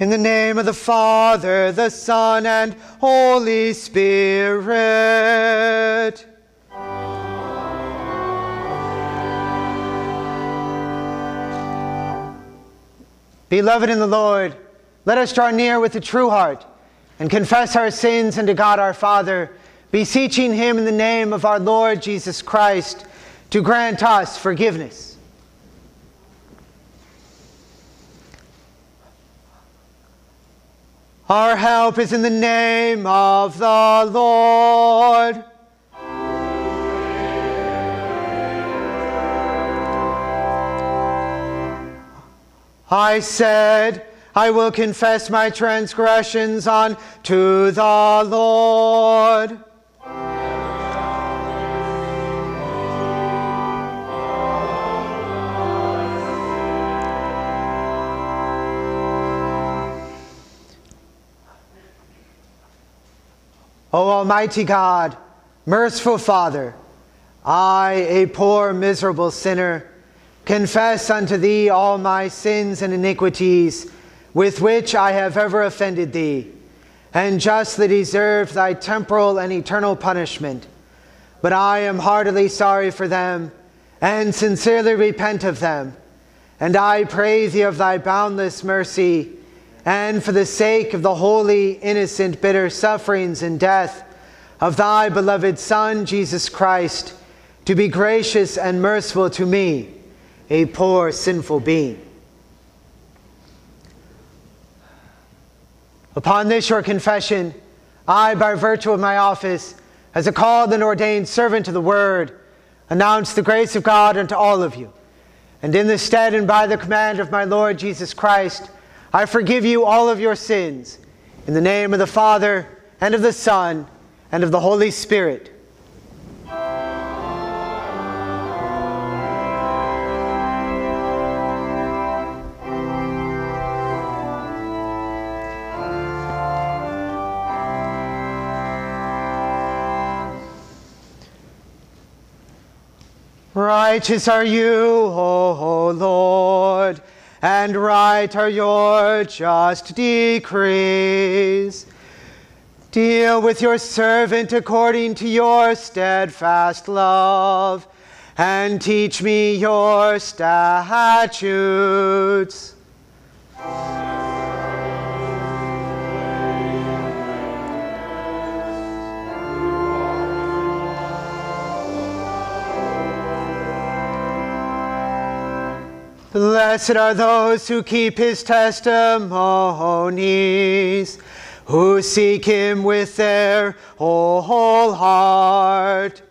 In the name of the Father, the Son, and Holy Spirit. Beloved in the Lord, let us draw near with a true heart and confess our sins unto God our Father, beseeching Him in the name of our Lord Jesus Christ to grant us forgiveness. Our help is in the name of the Lord. I said, I will confess my transgressions unto the Lord. O Almighty God, merciful Father, I, a poor, miserable sinner, confess unto Thee all my sins and iniquities with which I have ever offended Thee, and justly deserve Thy temporal and eternal punishment. But I am heartily sorry for them, and sincerely repent of them. And I pray Thee of Thy boundless mercy, and for the sake of the holy, innocent, bitter sufferings and death of thy beloved Son, Jesus Christ, to be gracious and merciful to me, a poor, sinful being. Upon this your confession, I, by virtue of my office, as a called and ordained servant of the word, announce the grace of God unto all of you. And in the stead and by the command of my Lord Jesus Christ, I forgive you all of your sins. In the name of the Father, and of the Son, and of the Holy Spirit. Righteous are you, O Lord and right are your just decrees. Deal with your servant according to your steadfast love, and teach me your statutes. Blessed are those who keep his testimonies, who seek him with their whole heart.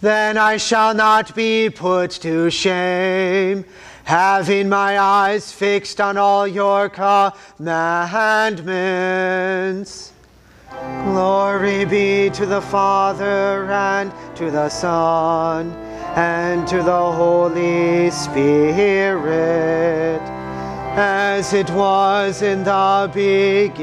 Then I shall not be put to shame having my eyes fixed on all your commandments. Glory be to the Father and to the Son and to the Holy Spirit, as it was in the beginning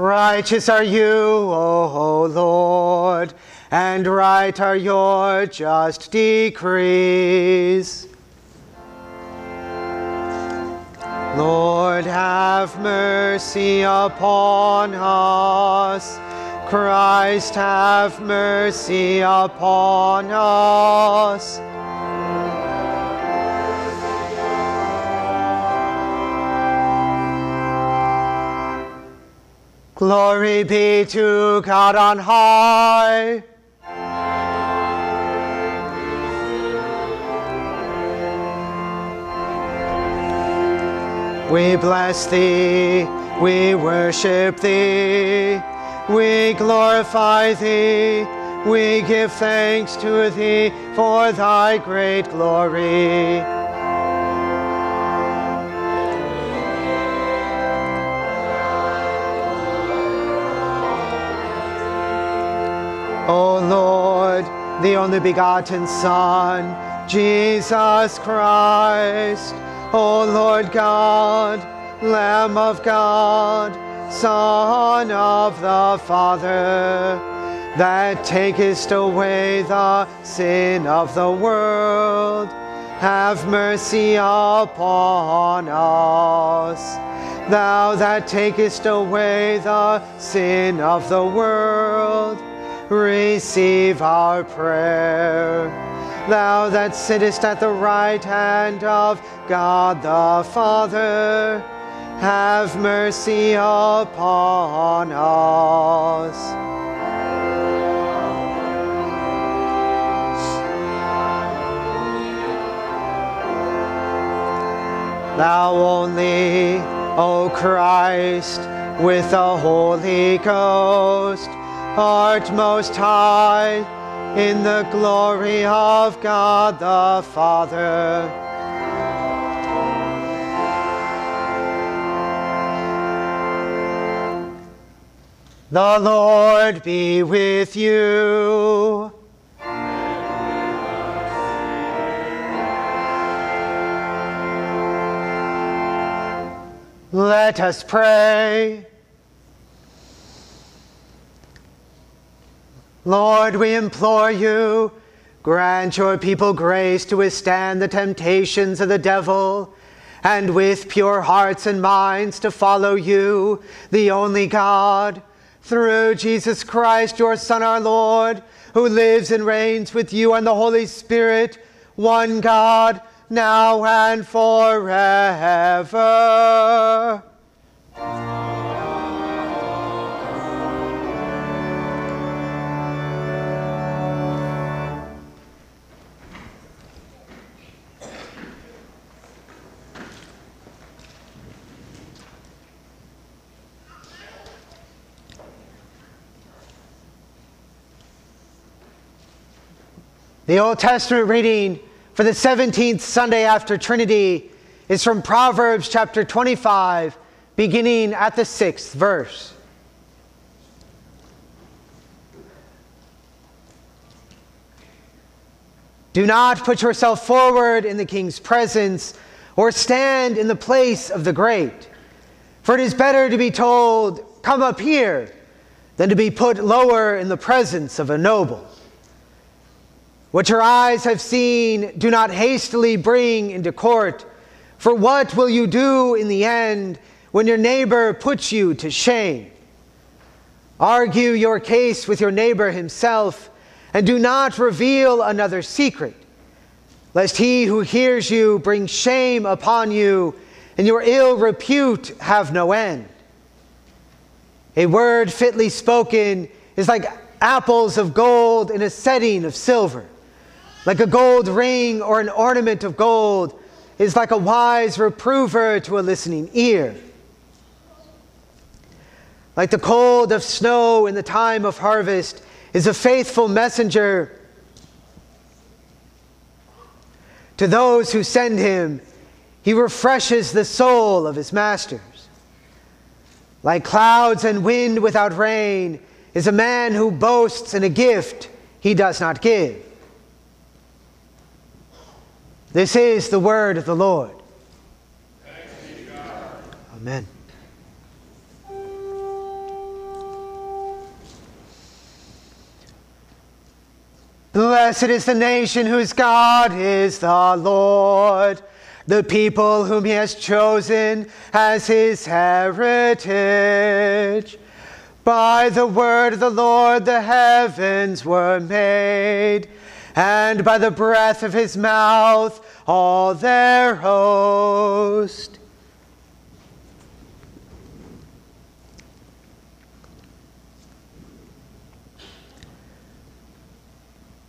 Righteous are you, O Lord, and right are your just decrees. Lord, have mercy upon us. Christ, have mercy upon us. Glory be to God on high. We bless thee, we worship thee, we glorify thee, we give thanks to thee for thy great glory. O Lord, the only begotten Son, Jesus Christ, O Lord God, Lamb of God, Son of the Father, that takest away the sin of the world, have mercy upon us. Thou that takest away the sin of the world, receive our prayer. Thou that sittest at the right hand of God the Father, have mercy upon us. Thou only, O Christ, with the Holy Ghost, art most high in the glory of God the Father. The Lord be with you. Let us pray. Lord, we implore you, grant your people grace to withstand the temptations of the devil, and with pure hearts and minds to follow you, the only God, through Jesus Christ, your Son, our Lord, who lives and reigns with you and the Holy Spirit, one God, now and forever. The Old Testament reading for the 17th Sunday after Trinity is from Proverbs chapter 25, beginning at the sixth verse. Do not put yourself forward in the king's presence or stand in the place of the great. For it is better to be told, Come up here, than to be put lower in the presence of a noble. What your eyes have seen, do not hastily bring into court. For what will you do in the end when your neighbor puts you to shame? Argue your case with your neighbor himself, and do not reveal another secret, lest he who hears you bring shame upon you, and your ill repute have no end. A word fitly spoken is like apples of gold in a setting of silver. Like a gold ring or an ornament of gold is like a wise reprover to a listening ear. Like the cold of snow in the time of harvest is a faithful messenger to those who send him. He refreshes the soul of his masters. Like clouds and wind without rain is a man who boasts in a gift he does not give. This is the word of the Lord. Amen. Blessed is the nation whose God is the Lord, the people whom he has chosen as his heritage. By the word of the Lord the heavens were made and by the breath of his mouth all their host.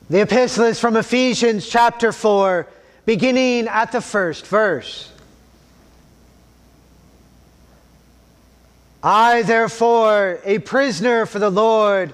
The epistle is from Ephesians chapter 4, beginning at the first verse. I, therefore, a prisoner for the Lord,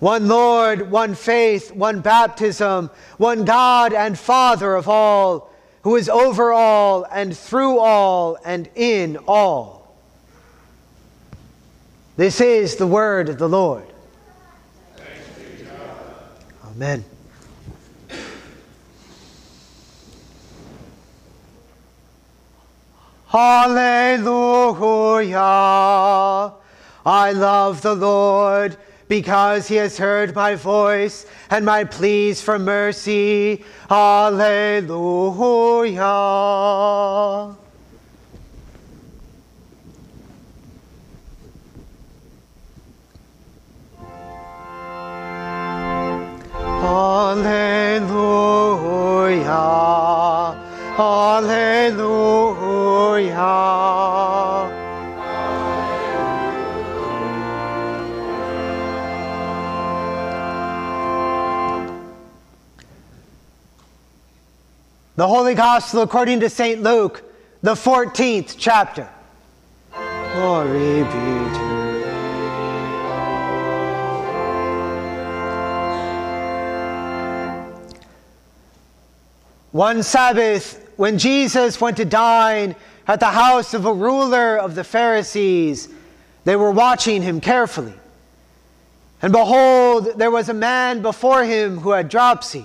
One Lord, one faith, one baptism, one God and Father of all, who is over all and through all and in all. This is the word of the Lord. Amen. Hallelujah. I love the Lord because he has heard my voice and my pleas for mercy. Hallelujah. Hallelujah. Hallelujah. The Holy Gospel according to St. Luke, the 14th chapter. Glory be to One Sabbath, when Jesus went to dine at the house of a ruler of the Pharisees, they were watching him carefully. And behold, there was a man before him who had dropsy.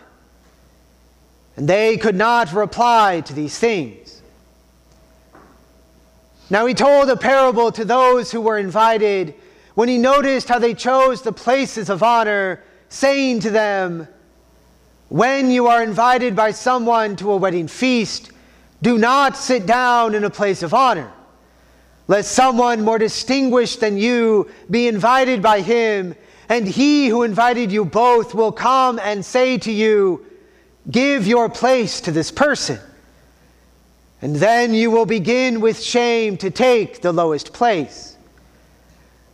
And they could not reply to these things. Now he told a parable to those who were invited when he noticed how they chose the places of honor, saying to them, When you are invited by someone to a wedding feast, do not sit down in a place of honor, lest someone more distinguished than you be invited by him, and he who invited you both will come and say to you, Give your place to this person. And then you will begin with shame to take the lowest place.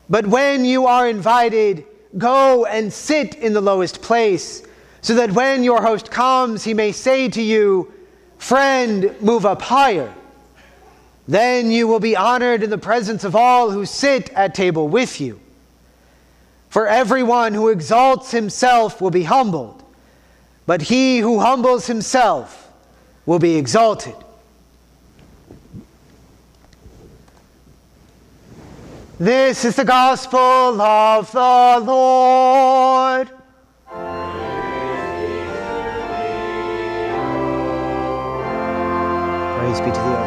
But when you are invited, go and sit in the lowest place, so that when your host comes, he may say to you, Friend, move up higher. Then you will be honored in the presence of all who sit at table with you. For everyone who exalts himself will be humbled but he who humbles himself will be exalted. This is the gospel of the Lord. Praise be to thee, O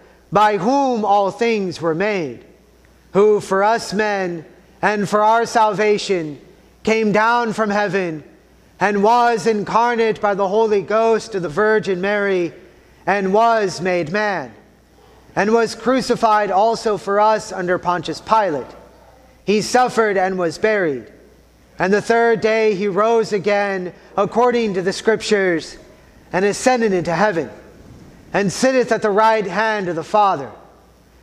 by whom all things were made, who for us men and for our salvation came down from heaven and was incarnate by the Holy Ghost of the Virgin Mary and was made man, and was crucified also for us under Pontius Pilate. He suffered and was buried. And the third day he rose again according to the Scriptures and ascended into heaven and sitteth at the right hand of the Father.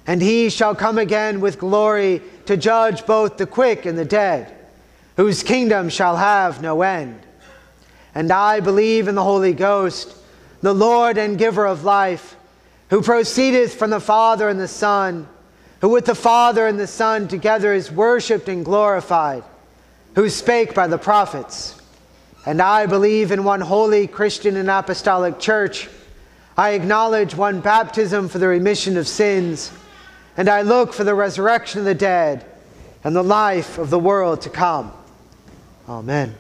And he shall come again with glory to judge both the quick and the dead, whose kingdom shall have no end. And I believe in the Holy Ghost, the Lord and giver of life, who proceedeth from the Father and the Son, who with the Father and the Son together is worshipped and glorified, who spake by the prophets. And I believe in one holy Christian and apostolic church. I acknowledge one baptism for the remission of sins, and I look for the resurrection of the dead and the life of the world to come. Amen.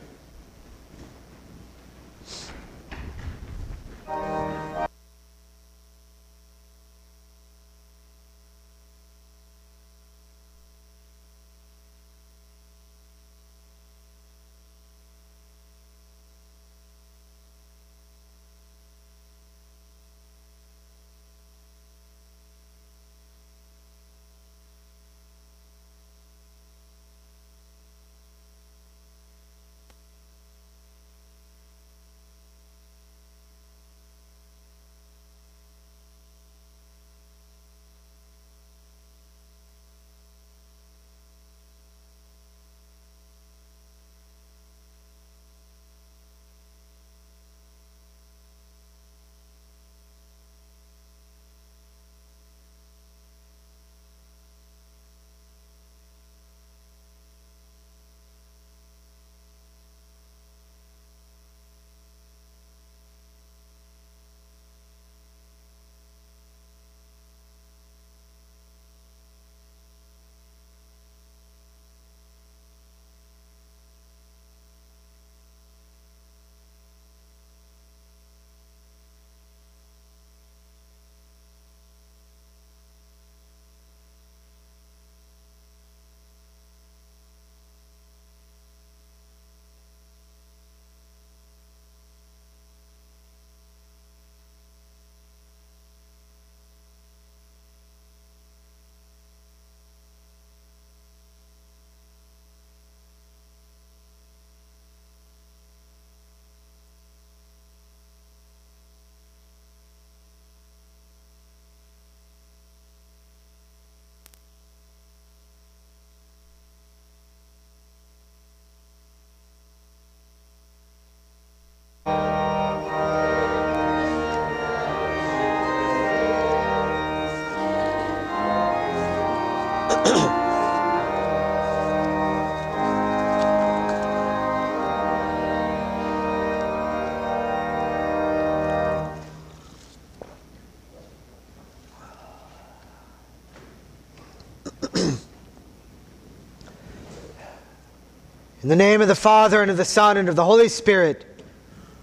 In the name of the Father, and of the Son, and of the Holy Spirit.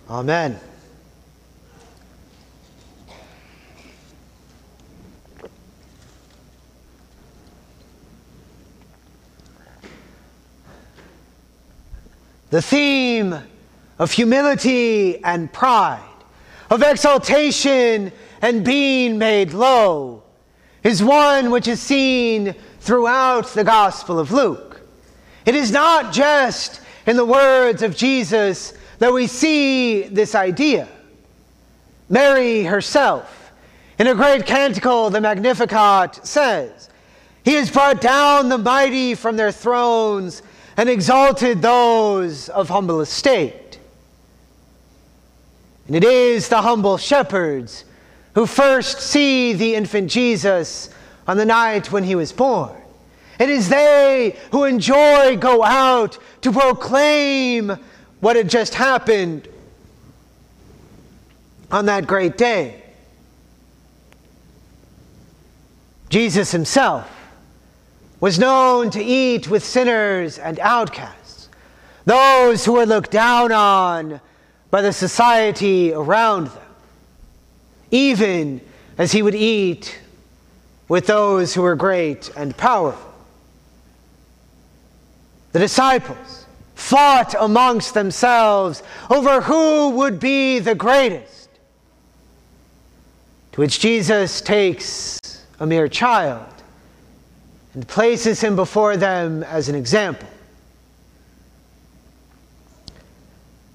Amen. The theme of humility and pride, of exaltation and being made low, is one which is seen throughout the Gospel of Luke. It is not just in the words of Jesus that we see this idea. Mary herself, in a great canticle, the Magnificat, says, He has brought down the mighty from their thrones and exalted those of humble estate. And it is the humble shepherds who first see the infant Jesus on the night when he was born. It is they who enjoy go out to proclaim what had just happened on that great day. Jesus himself was known to eat with sinners and outcasts, those who were looked down on by the society around them, even as he would eat with those who were great and powerful. The disciples fought amongst themselves over who would be the greatest. To which Jesus takes a mere child and places him before them as an example.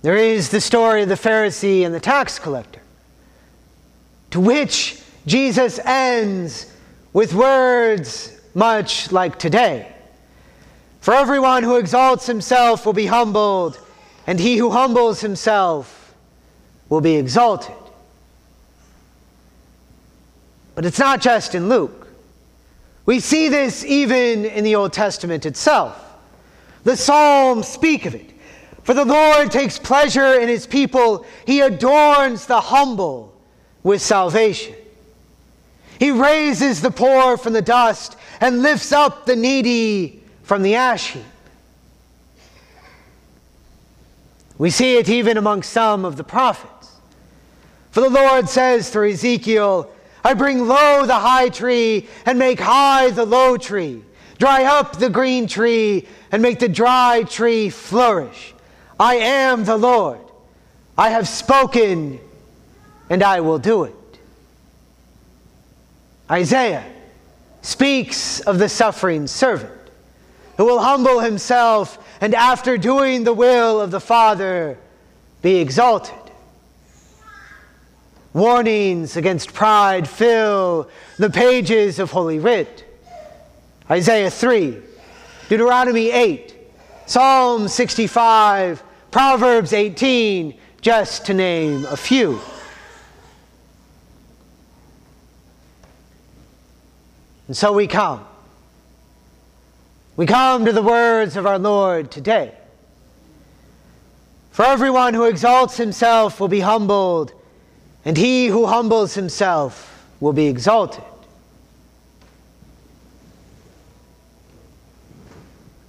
There is the story of the Pharisee and the tax collector, to which Jesus ends with words much like today. For everyone who exalts himself will be humbled, and he who humbles himself will be exalted. But it's not just in Luke. We see this even in the Old Testament itself. The Psalms speak of it. For the Lord takes pleasure in his people, he adorns the humble with salvation. He raises the poor from the dust and lifts up the needy from the ash heap. We see it even among some of the prophets. For the Lord says through Ezekiel, I bring low the high tree and make high the low tree, dry up the green tree and make the dry tree flourish. I am the Lord. I have spoken and I will do it. Isaiah speaks of the suffering servant who will humble himself and after doing the will of the Father be exalted. Warnings against pride fill the pages of Holy Writ. Isaiah 3, Deuteronomy 8, Psalm 65, Proverbs 18, just to name a few. And so we come. We come to the words of our Lord today. For everyone who exalts himself will be humbled, and he who humbles himself will be exalted.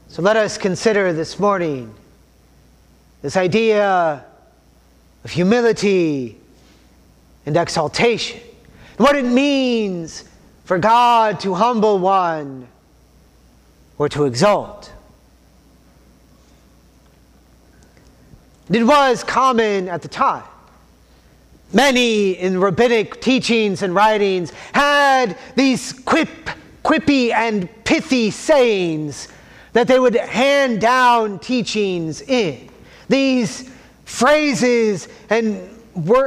So let us consider this morning this idea of humility and exaltation, and what it means for God to humble one or to exalt. It was common at the time. Many in rabbinic teachings and writings had these quip, quippy and pithy sayings that they would hand down teachings in these phrases and,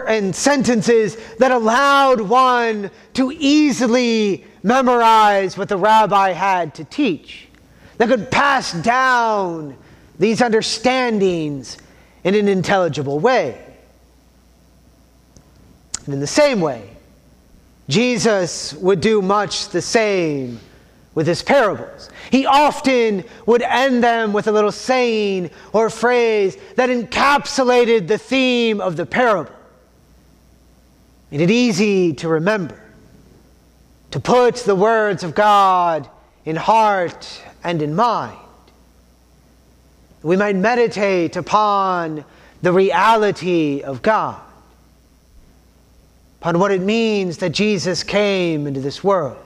and sentences that allowed one to easily memorize what the rabbi had to teach, that could pass down these understandings in an intelligible way. And in the same way, Jesus would do much the same with his parables. He often would end them with a little saying or phrase that encapsulated the theme of the parable. Made it easy to remember, to put the words of God in heart and in mind. We might meditate upon the reality of God, upon what it means that Jesus came into this world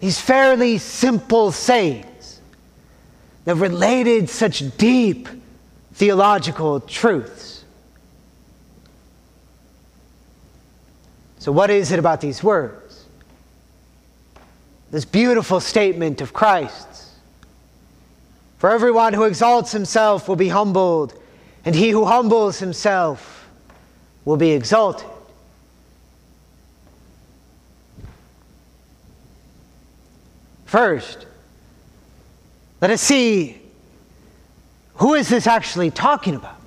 these fairly simple sayings that related such deep theological truths. So, what is it about these words? This beautiful statement of Christ's. For everyone who exalts himself will be humbled, and he who humbles himself will be exalted. First, let us see who is this actually talking about?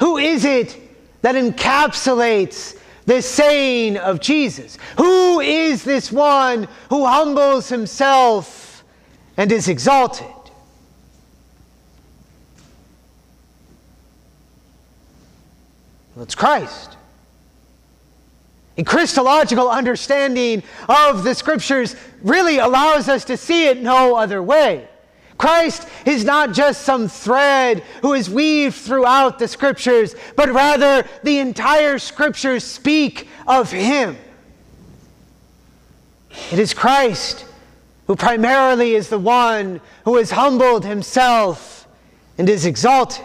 Who is it that encapsulates this saying of Jesus? Who is this one who humbles himself and is exalted? Well, it's Christ. A Christological understanding of the scriptures really allows us to see it no other way. Christ is not just some thread who is weaved throughout the scriptures, but rather the entire scriptures speak of him. It is Christ who primarily is the one who has humbled himself and is exalted.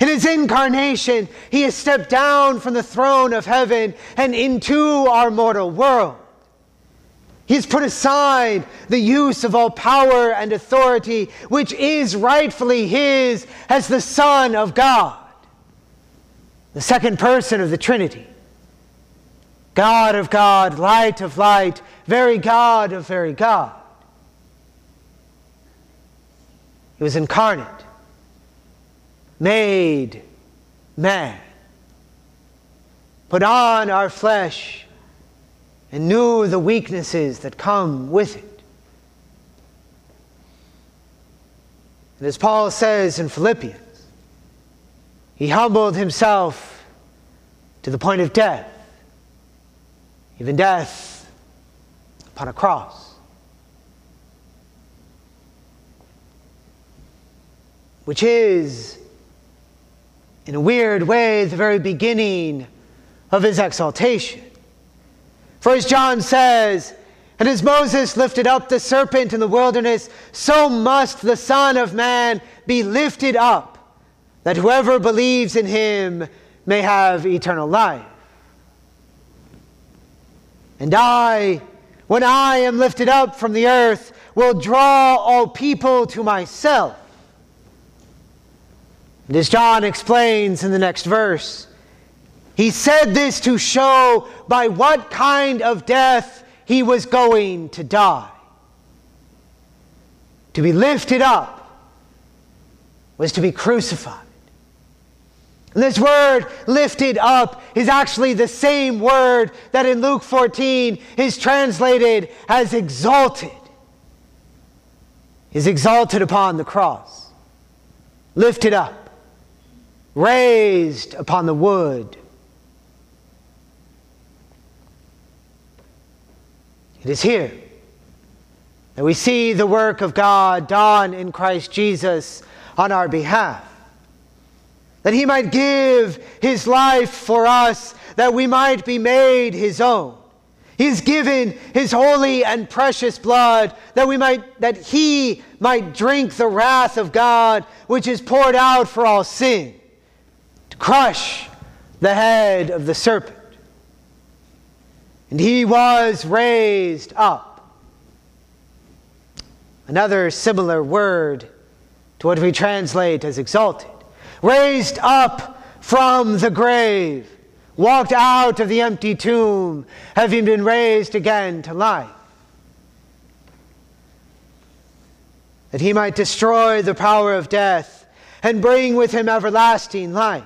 In his incarnation, he has stepped down from the throne of heaven and into our mortal world. He has put aside the use of all power and authority, which is rightfully his as the Son of God, the second person of the Trinity. God of God, light of light, very God of very God. He was incarnate made man, put on our flesh, and knew the weaknesses that come with it. And as Paul says in Philippians, he humbled himself to the point of death, even death upon a cross. Which is, in a weird way, the very beginning of his exaltation. As John says, and as Moses lifted up the serpent in the wilderness, so must the Son of Man be lifted up, that whoever believes in him may have eternal life. And I, when I am lifted up from the earth, will draw all people to myself. And as John explains in the next verse, he said this to show by what kind of death he was going to die. To be lifted up was to be crucified. And this word, lifted up, is actually the same word that in Luke 14 is translated as exalted. Is exalted upon the cross, lifted up, raised upon the wood. It is here that we see the work of God done in Christ Jesus on our behalf. That he might give his life for us, that we might be made his own. He has given his holy and precious blood that we might that he might drink the wrath of God which is poured out for all sin to crush the head of the serpent. And he was raised up. Another similar word to what we translate as exalted. Raised up from the grave, walked out of the empty tomb, having been raised again to life. That he might destroy the power of death and bring with him everlasting life.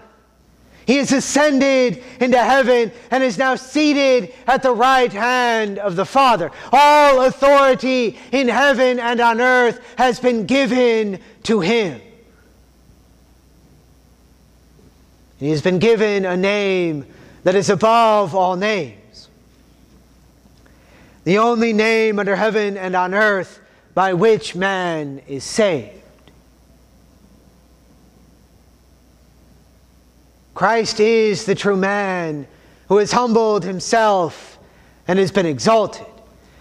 He has ascended into heaven and is now seated at the right hand of the Father. All authority in heaven and on earth has been given to him. He has been given a name that is above all names. The only name under heaven and on earth by which man is saved. Christ is the true man who has humbled himself and has been exalted.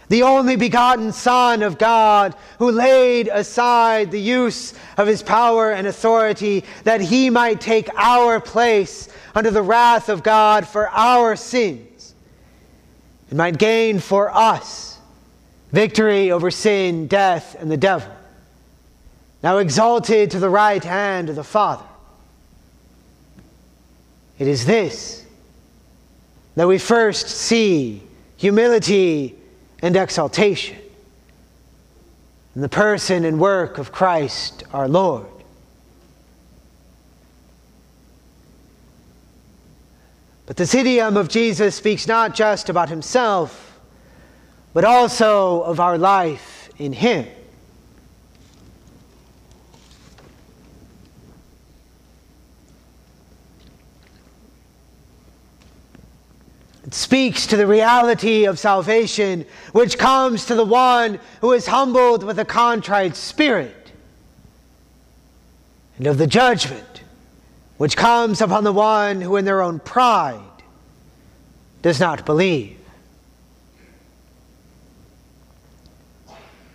The only begotten Son of God who laid aside the use of his power and authority that he might take our place under the wrath of God for our sins and might gain for us victory over sin, death, and the devil. Now exalted to the right hand of the Father. It is this that we first see humility and exaltation in the person and work of Christ our Lord. But the idiom of Jesus speaks not just about himself, but also of our life in him. Speaks to the reality of salvation, which comes to the one who is humbled with a contrite spirit, and of the judgment, which comes upon the one who in their own pride does not believe.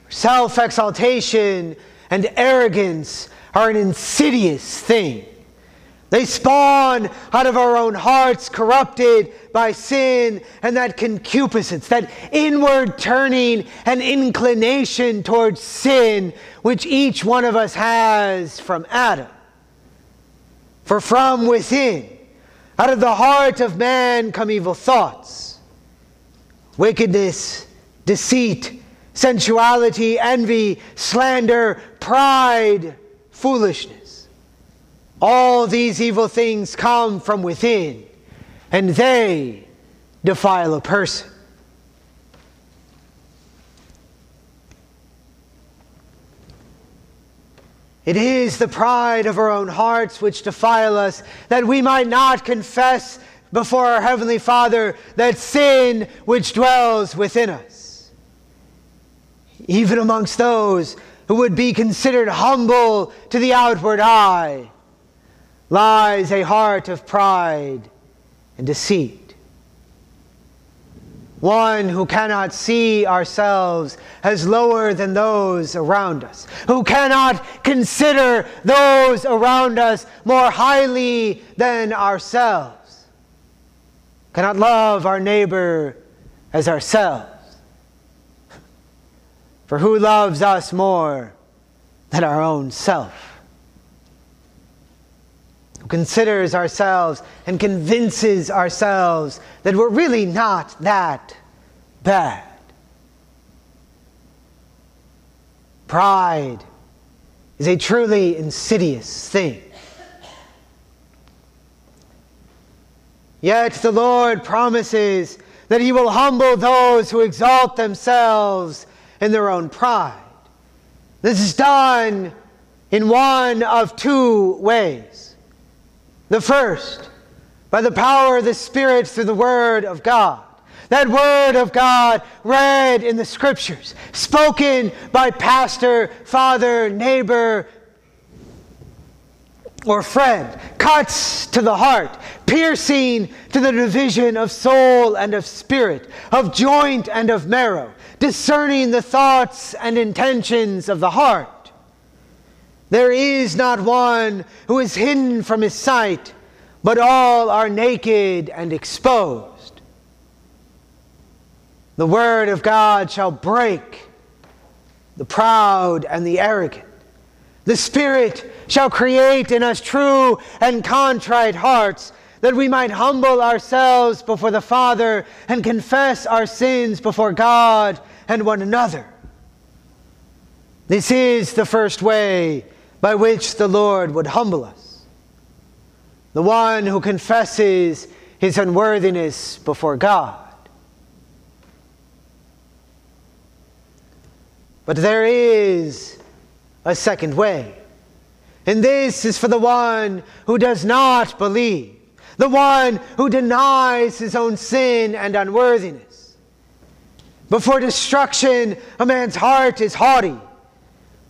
Self exaltation and arrogance are an insidious thing. They spawn out of our own hearts, corrupted by sin and that concupiscence, that inward turning and inclination towards sin, which each one of us has from Adam. For from within, out of the heart of man, come evil thoughts, wickedness, deceit, sensuality, envy, slander, pride, foolishness. All these evil things come from within, and they defile a person. It is the pride of our own hearts which defile us, that we might not confess before our Heavenly Father that sin which dwells within us. Even amongst those who would be considered humble to the outward eye lies a heart of pride and deceit one who cannot see ourselves as lower than those around us, who cannot consider those around us more highly than ourselves, cannot love our neighbor as ourselves. For who loves us more than our own self? Who considers ourselves and convinces ourselves that we're really not that bad. Pride is a truly insidious thing. Yet the Lord promises that He will humble those who exalt themselves in their own pride. This is done in one of two ways. The first, by the power of the Spirit through the Word of God. That Word of God read in the Scriptures, spoken by pastor, father, neighbor, or friend, cuts to the heart, piercing to the division of soul and of spirit, of joint and of marrow, discerning the thoughts and intentions of the heart. There is not one who is hidden from his sight, but all are naked and exposed. The word of God shall break the proud and the arrogant. The Spirit shall create in us true and contrite hearts, that we might humble ourselves before the Father and confess our sins before God and one another. This is the first way by which the Lord would humble us. The one who confesses his unworthiness before God. But there is a second way. And this is for the one who does not believe, the one who denies his own sin and unworthiness. Before destruction, a man's heart is haughty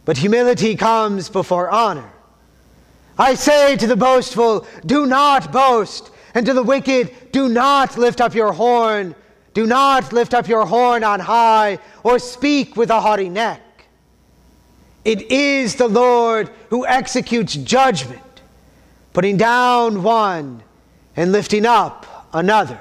but humility comes before honor. I say to the boastful, do not boast, and to the wicked, do not lift up your horn. Do not lift up your horn on high, or speak with a haughty neck. It is the Lord who executes judgment, putting down one and lifting up another.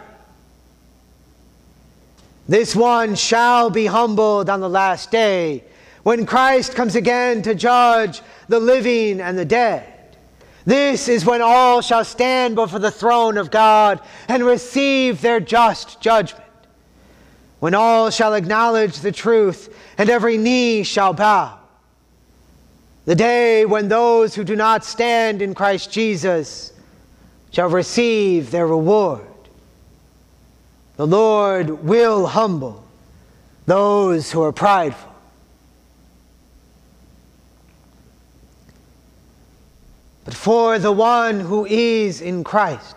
This one shall be humbled on the last day when Christ comes again to judge the living and the dead. This is when all shall stand before the throne of God and receive their just judgment. When all shall acknowledge the truth and every knee shall bow. The day when those who do not stand in Christ Jesus shall receive their reward. The Lord will humble those who are prideful. But for the one who is in Christ,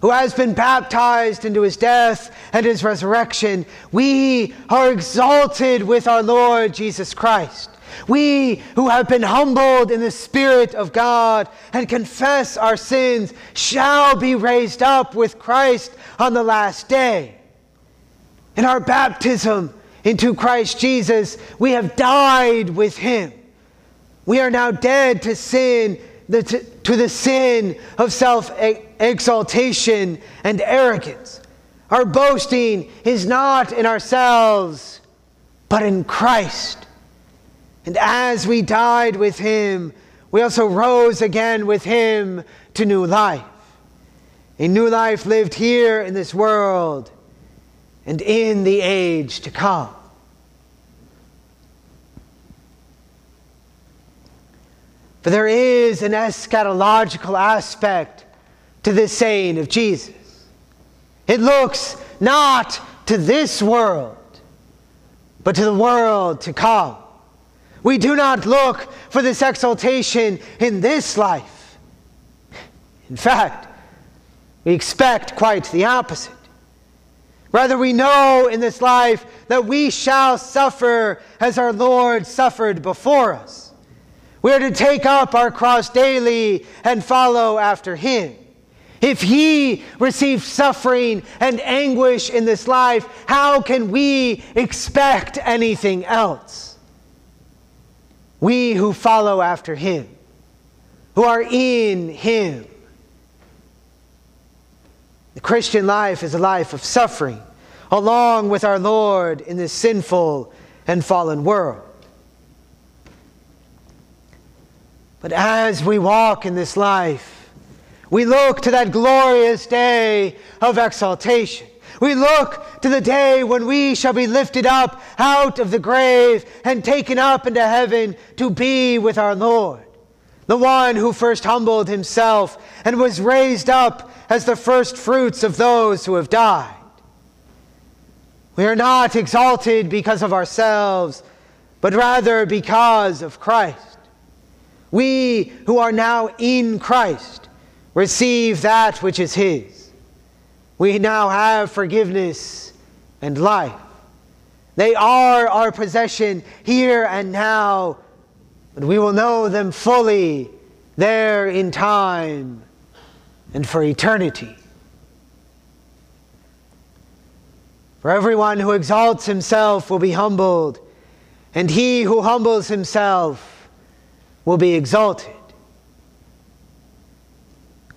who has been baptized into his death and his resurrection, we are exalted with our Lord Jesus Christ. We who have been humbled in the Spirit of God and confess our sins shall be raised up with Christ on the last day. In our baptism into Christ Jesus, we have died with him. We are now dead to sin the, to, to the sin of self exaltation and arrogance. Our boasting is not in ourselves, but in Christ. And as we died with him, we also rose again with him to new life. A new life lived here in this world and in the age to come. For there is an eschatological aspect to this saying of Jesus. It looks not to this world, but to the world to come. We do not look for this exaltation in this life. In fact, we expect quite the opposite. Rather, we know in this life that we shall suffer as our Lord suffered before us. We are to take up our cross daily and follow after Him. If He received suffering and anguish in this life, how can we expect anything else? We who follow after Him, who are in Him, the Christian life is a life of suffering, along with our Lord in this sinful and fallen world. But as we walk in this life, we look to that glorious day of exaltation. We look to the day when we shall be lifted up out of the grave and taken up into heaven to be with our Lord, the one who first humbled himself and was raised up as the first fruits of those who have died. We are not exalted because of ourselves, but rather because of Christ. We who are now in Christ receive that which is His. We now have forgiveness and life. They are our possession here and now, but we will know them fully there in time and for eternity. For everyone who exalts himself will be humbled, and he who humbles himself will be exalted.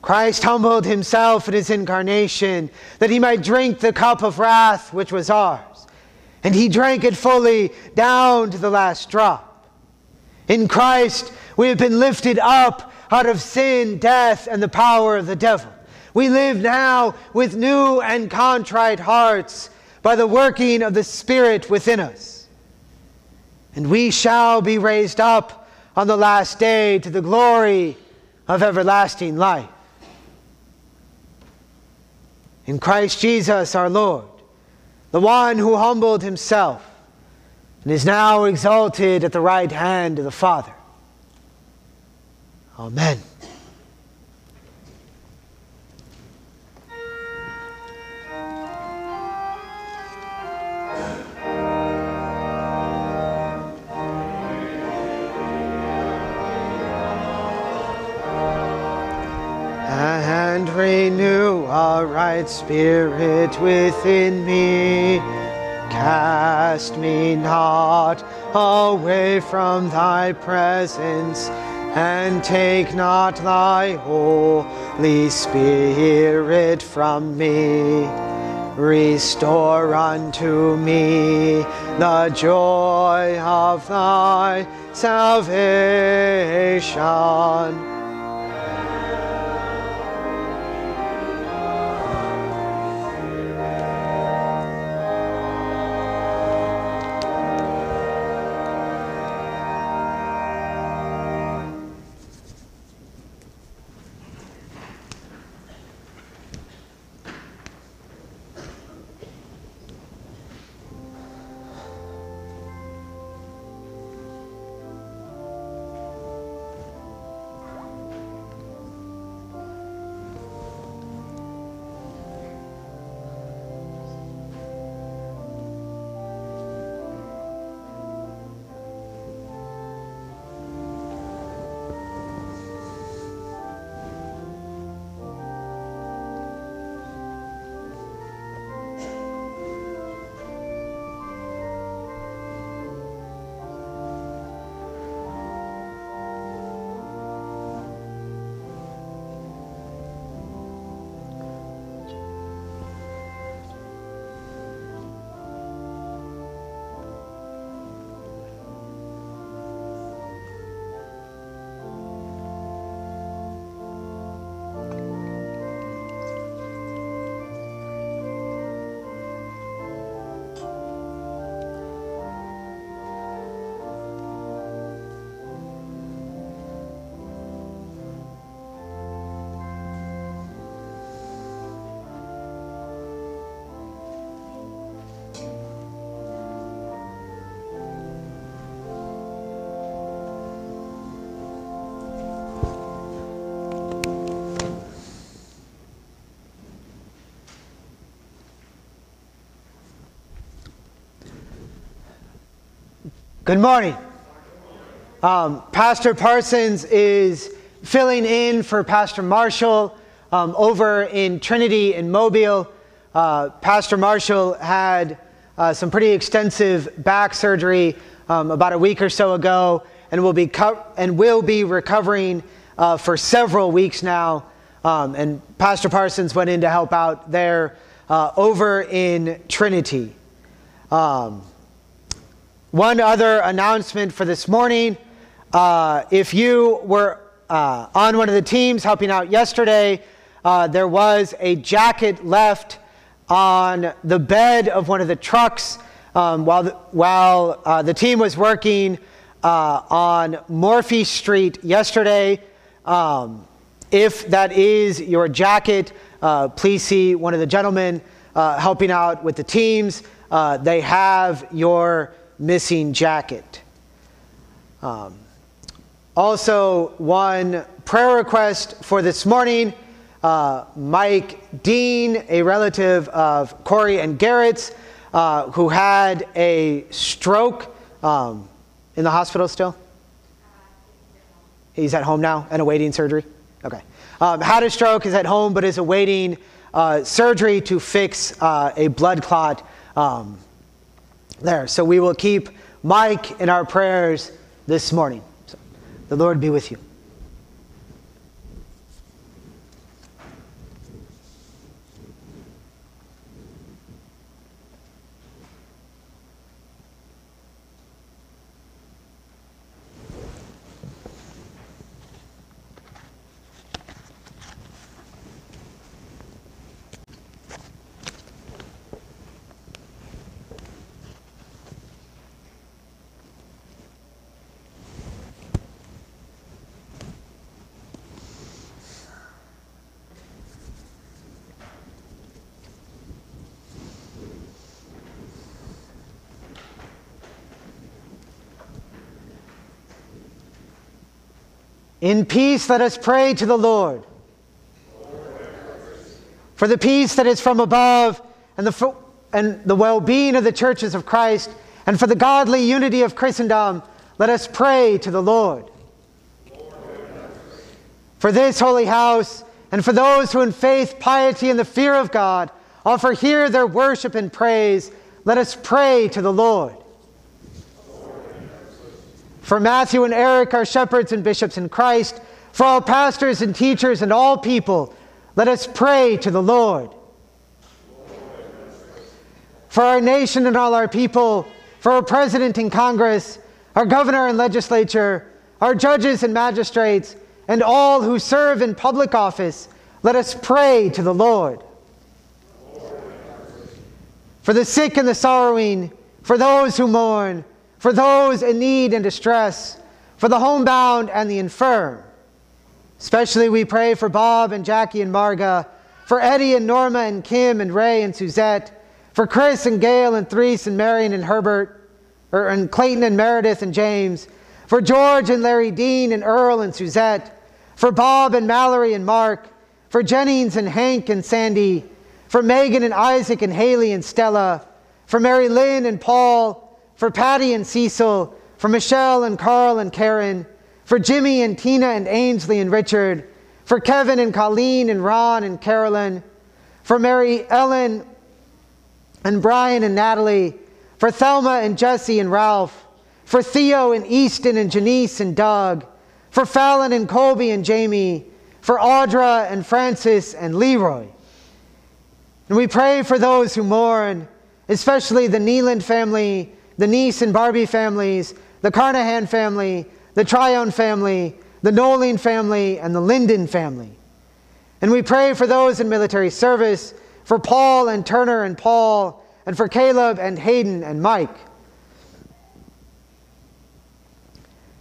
Christ humbled himself in his incarnation that he might drink the cup of wrath which was ours, and he drank it fully down to the last drop. In Christ, we have been lifted up out of sin, death, and the power of the devil. We live now with new and contrite hearts by the working of the Spirit within us. And we shall be raised up on the last day to the glory of everlasting life. In Christ Jesus our Lord, the one who humbled himself and is now exalted at the right hand of the Father. Amen. Right spirit within me. Cast me not away from thy presence and take not thy Holy Spirit from me. Restore unto me the joy of thy salvation Good morning. Um, Pastor Parsons is filling in for Pastor Marshall um, over in Trinity in Mobile. Uh, Pastor Marshall had uh, some pretty extensive back surgery um, about a week or so ago, and will be co- and will be recovering uh, for several weeks now. Um, and Pastor Parsons went in to help out there uh, over in Trinity. Um, one other announcement for this morning. Uh, if you were uh, on one of the teams helping out yesterday, uh, there was a jacket left on the bed of one of the trucks um, while, the, while uh, the team was working uh, on Morphy Street yesterday. Um, if that is your jacket, uh, please see one of the gentlemen helping out with the teams. they have your missing jacket. Um, also, one prayer request for this morning. Uh, Mike Dean, a relative of Corey and Garrett's, uh, who had a stroke um, in the hospital still? He's at home now and awaiting surgery? Okay. Um, had a stroke, is at home, but is awaiting uh, surgery to fix uh, a blood clot um, there. So we will keep Mike in our prayers this morning. So the Lord be with you. In peace, let us pray to the Lord. For the peace that is from above and the, and the well being of the churches of Christ, and for the godly unity of Christendom, let us pray to the Lord. For this holy house, and for those who in faith, piety, and the fear of God offer here their worship and praise, let us pray to the Lord. For Matthew and Eric, our shepherds and bishops in Christ, for all pastors and teachers and all people, let us pray to the Lord. For our nation and all our people, for our president and Congress, our governor and legislature, our judges and magistrates, and all who serve in public office, let us pray to the Lord. For the sick and the sorrowing, for those who mourn, for those in need and distress, for the homebound and the infirm. Especially we pray for Bob and Jackie and Marga, for Eddie and Norma and Kim and Ray and Suzette, for Chris and Gail and Threese and Marion and Herbert, or, and Clayton and Meredith and James, for George and Larry Dean and Earl and Suzette, for Bob and Mallory and Mark, for Jennings and Hank and Sandy, for Megan and Isaac and Haley and Stella, for Mary Lynn and Paul, for Patty and Cecil, for Michelle and Carl and Karen, for Jimmy and Tina and Ainsley and Richard, for Kevin and Colleen and Ron and Carolyn, for Mary Ellen and Brian and Natalie, for Thelma and Jesse and Ralph, for Theo and Easton and Janice and Doug, for Fallon and Colby and Jamie, for Audra and Francis and Leroy. And we pray for those who mourn, especially the Neeland family the Niece and Barbie families, the Carnahan family, the Tryon family, the Nolan family, and the Linden family. And we pray for those in military service, for Paul and Turner and Paul, and for Caleb and Hayden and Mike.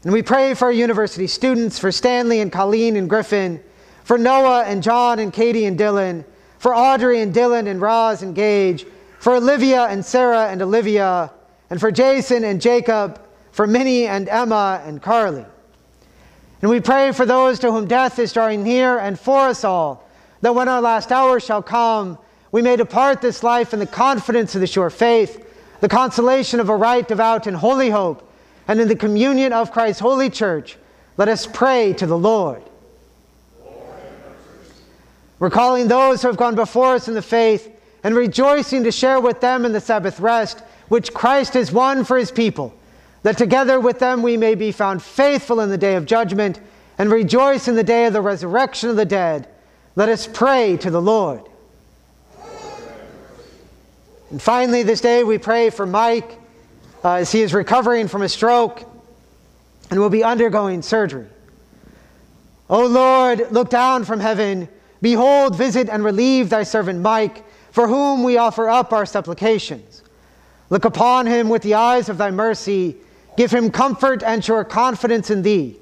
And we pray for our university students, for Stanley and Colleen and Griffin, for Noah and John and Katie and Dylan, for Audrey and Dylan and Roz and Gage, for Olivia and Sarah and Olivia, and for Jason and Jacob, for Minnie and Emma and Carly. And we pray for those to whom death is drawing near and for us all, that when our last hour shall come, we may depart this life in the confidence of the sure faith, the consolation of a right, devout, and holy hope, and in the communion of Christ's holy church, let us pray to the Lord. Recalling those who have gone before us in the faith and rejoicing to share with them in the Sabbath rest, which Christ has won for his people, that together with them we may be found faithful in the day of judgment and rejoice in the day of the resurrection of the dead. Let us pray to the Lord. And finally, this day we pray for Mike uh, as he is recovering from a stroke and will be undergoing surgery. O Lord, look down from heaven. Behold, visit and relieve thy servant Mike, for whom we offer up our supplications. Look upon him with the eyes of thy mercy. Give him comfort and sure confidence in thee.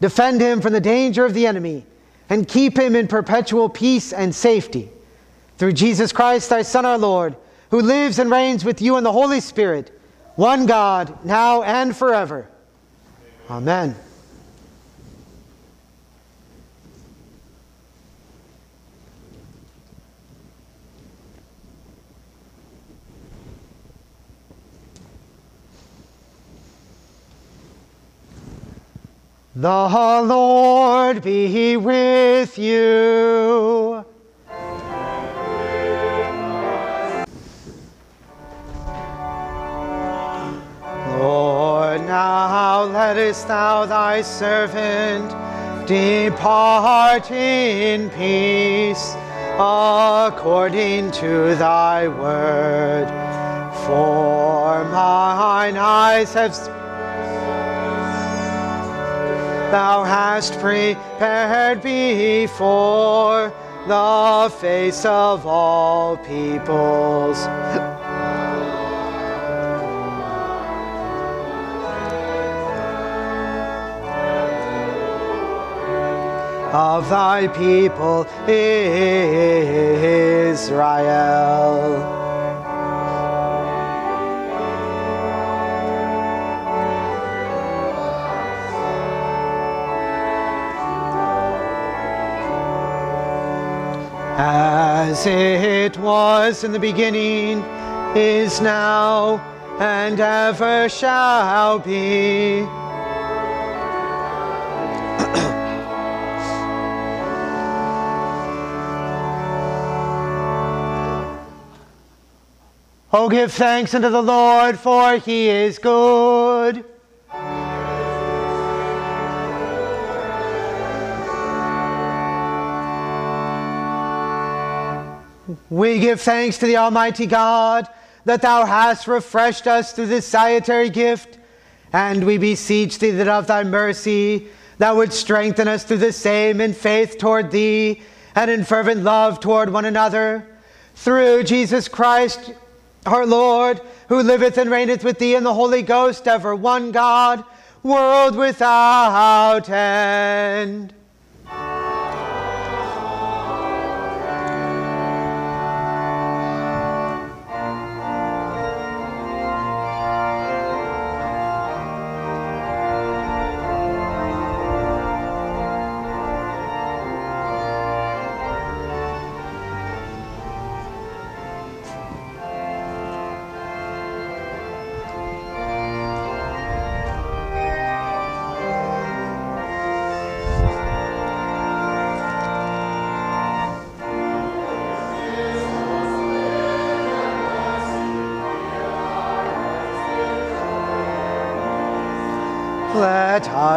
Defend him from the danger of the enemy, and keep him in perpetual peace and safety through Jesus Christ, thy Son, our Lord, who lives and reigns with you in the Holy Spirit, one God, now and forever. Amen. The Lord be with you. Lord, now lettest thou thy servant depart in peace according to thy word. For mine eyes have thou hast prepared before the face of all peoples. of thy people Israel. As it was in the beginning, is now, and ever shall be Oh, give thanks unto the Lord, for he is good. We give thanks to the Almighty God that thou hast refreshed us through this salutary gift, and we beseech thee that of thy mercy thou wouldst strengthen us through the same in faith toward thee and in fervent love toward one another. Through Jesus Christ, our Lord, who liveth and reigneth with thee in the Holy Ghost, ever one God, world without end.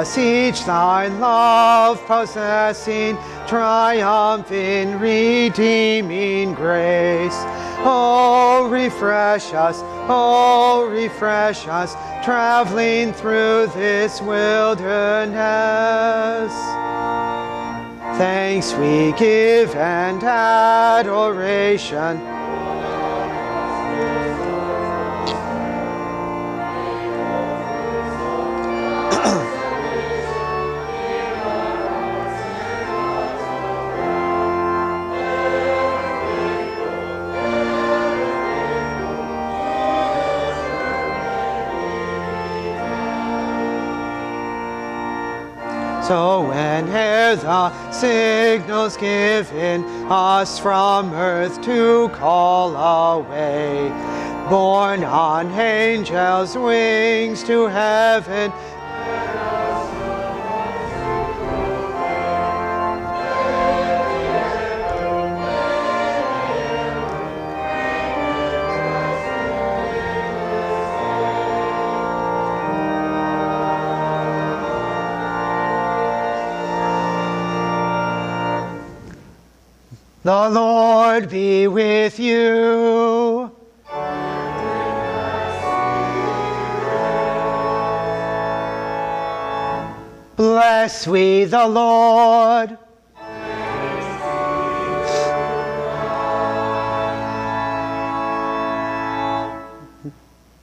Us each thy love possessing, triumphing, redeeming grace. Oh, refresh us, oh, refresh us, traveling through this wilderness. Thanks we give and adoration So when whene'er the uh, signals given us from earth to call away, borne on angels' wings to heaven. The Lord be with you. Bless we the Lord.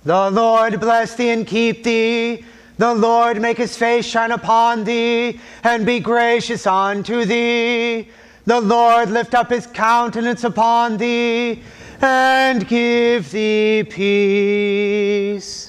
The Lord bless thee and keep thee. The Lord make his face shine upon thee and be gracious unto thee. The Lord lift up his countenance upon thee and give thee peace.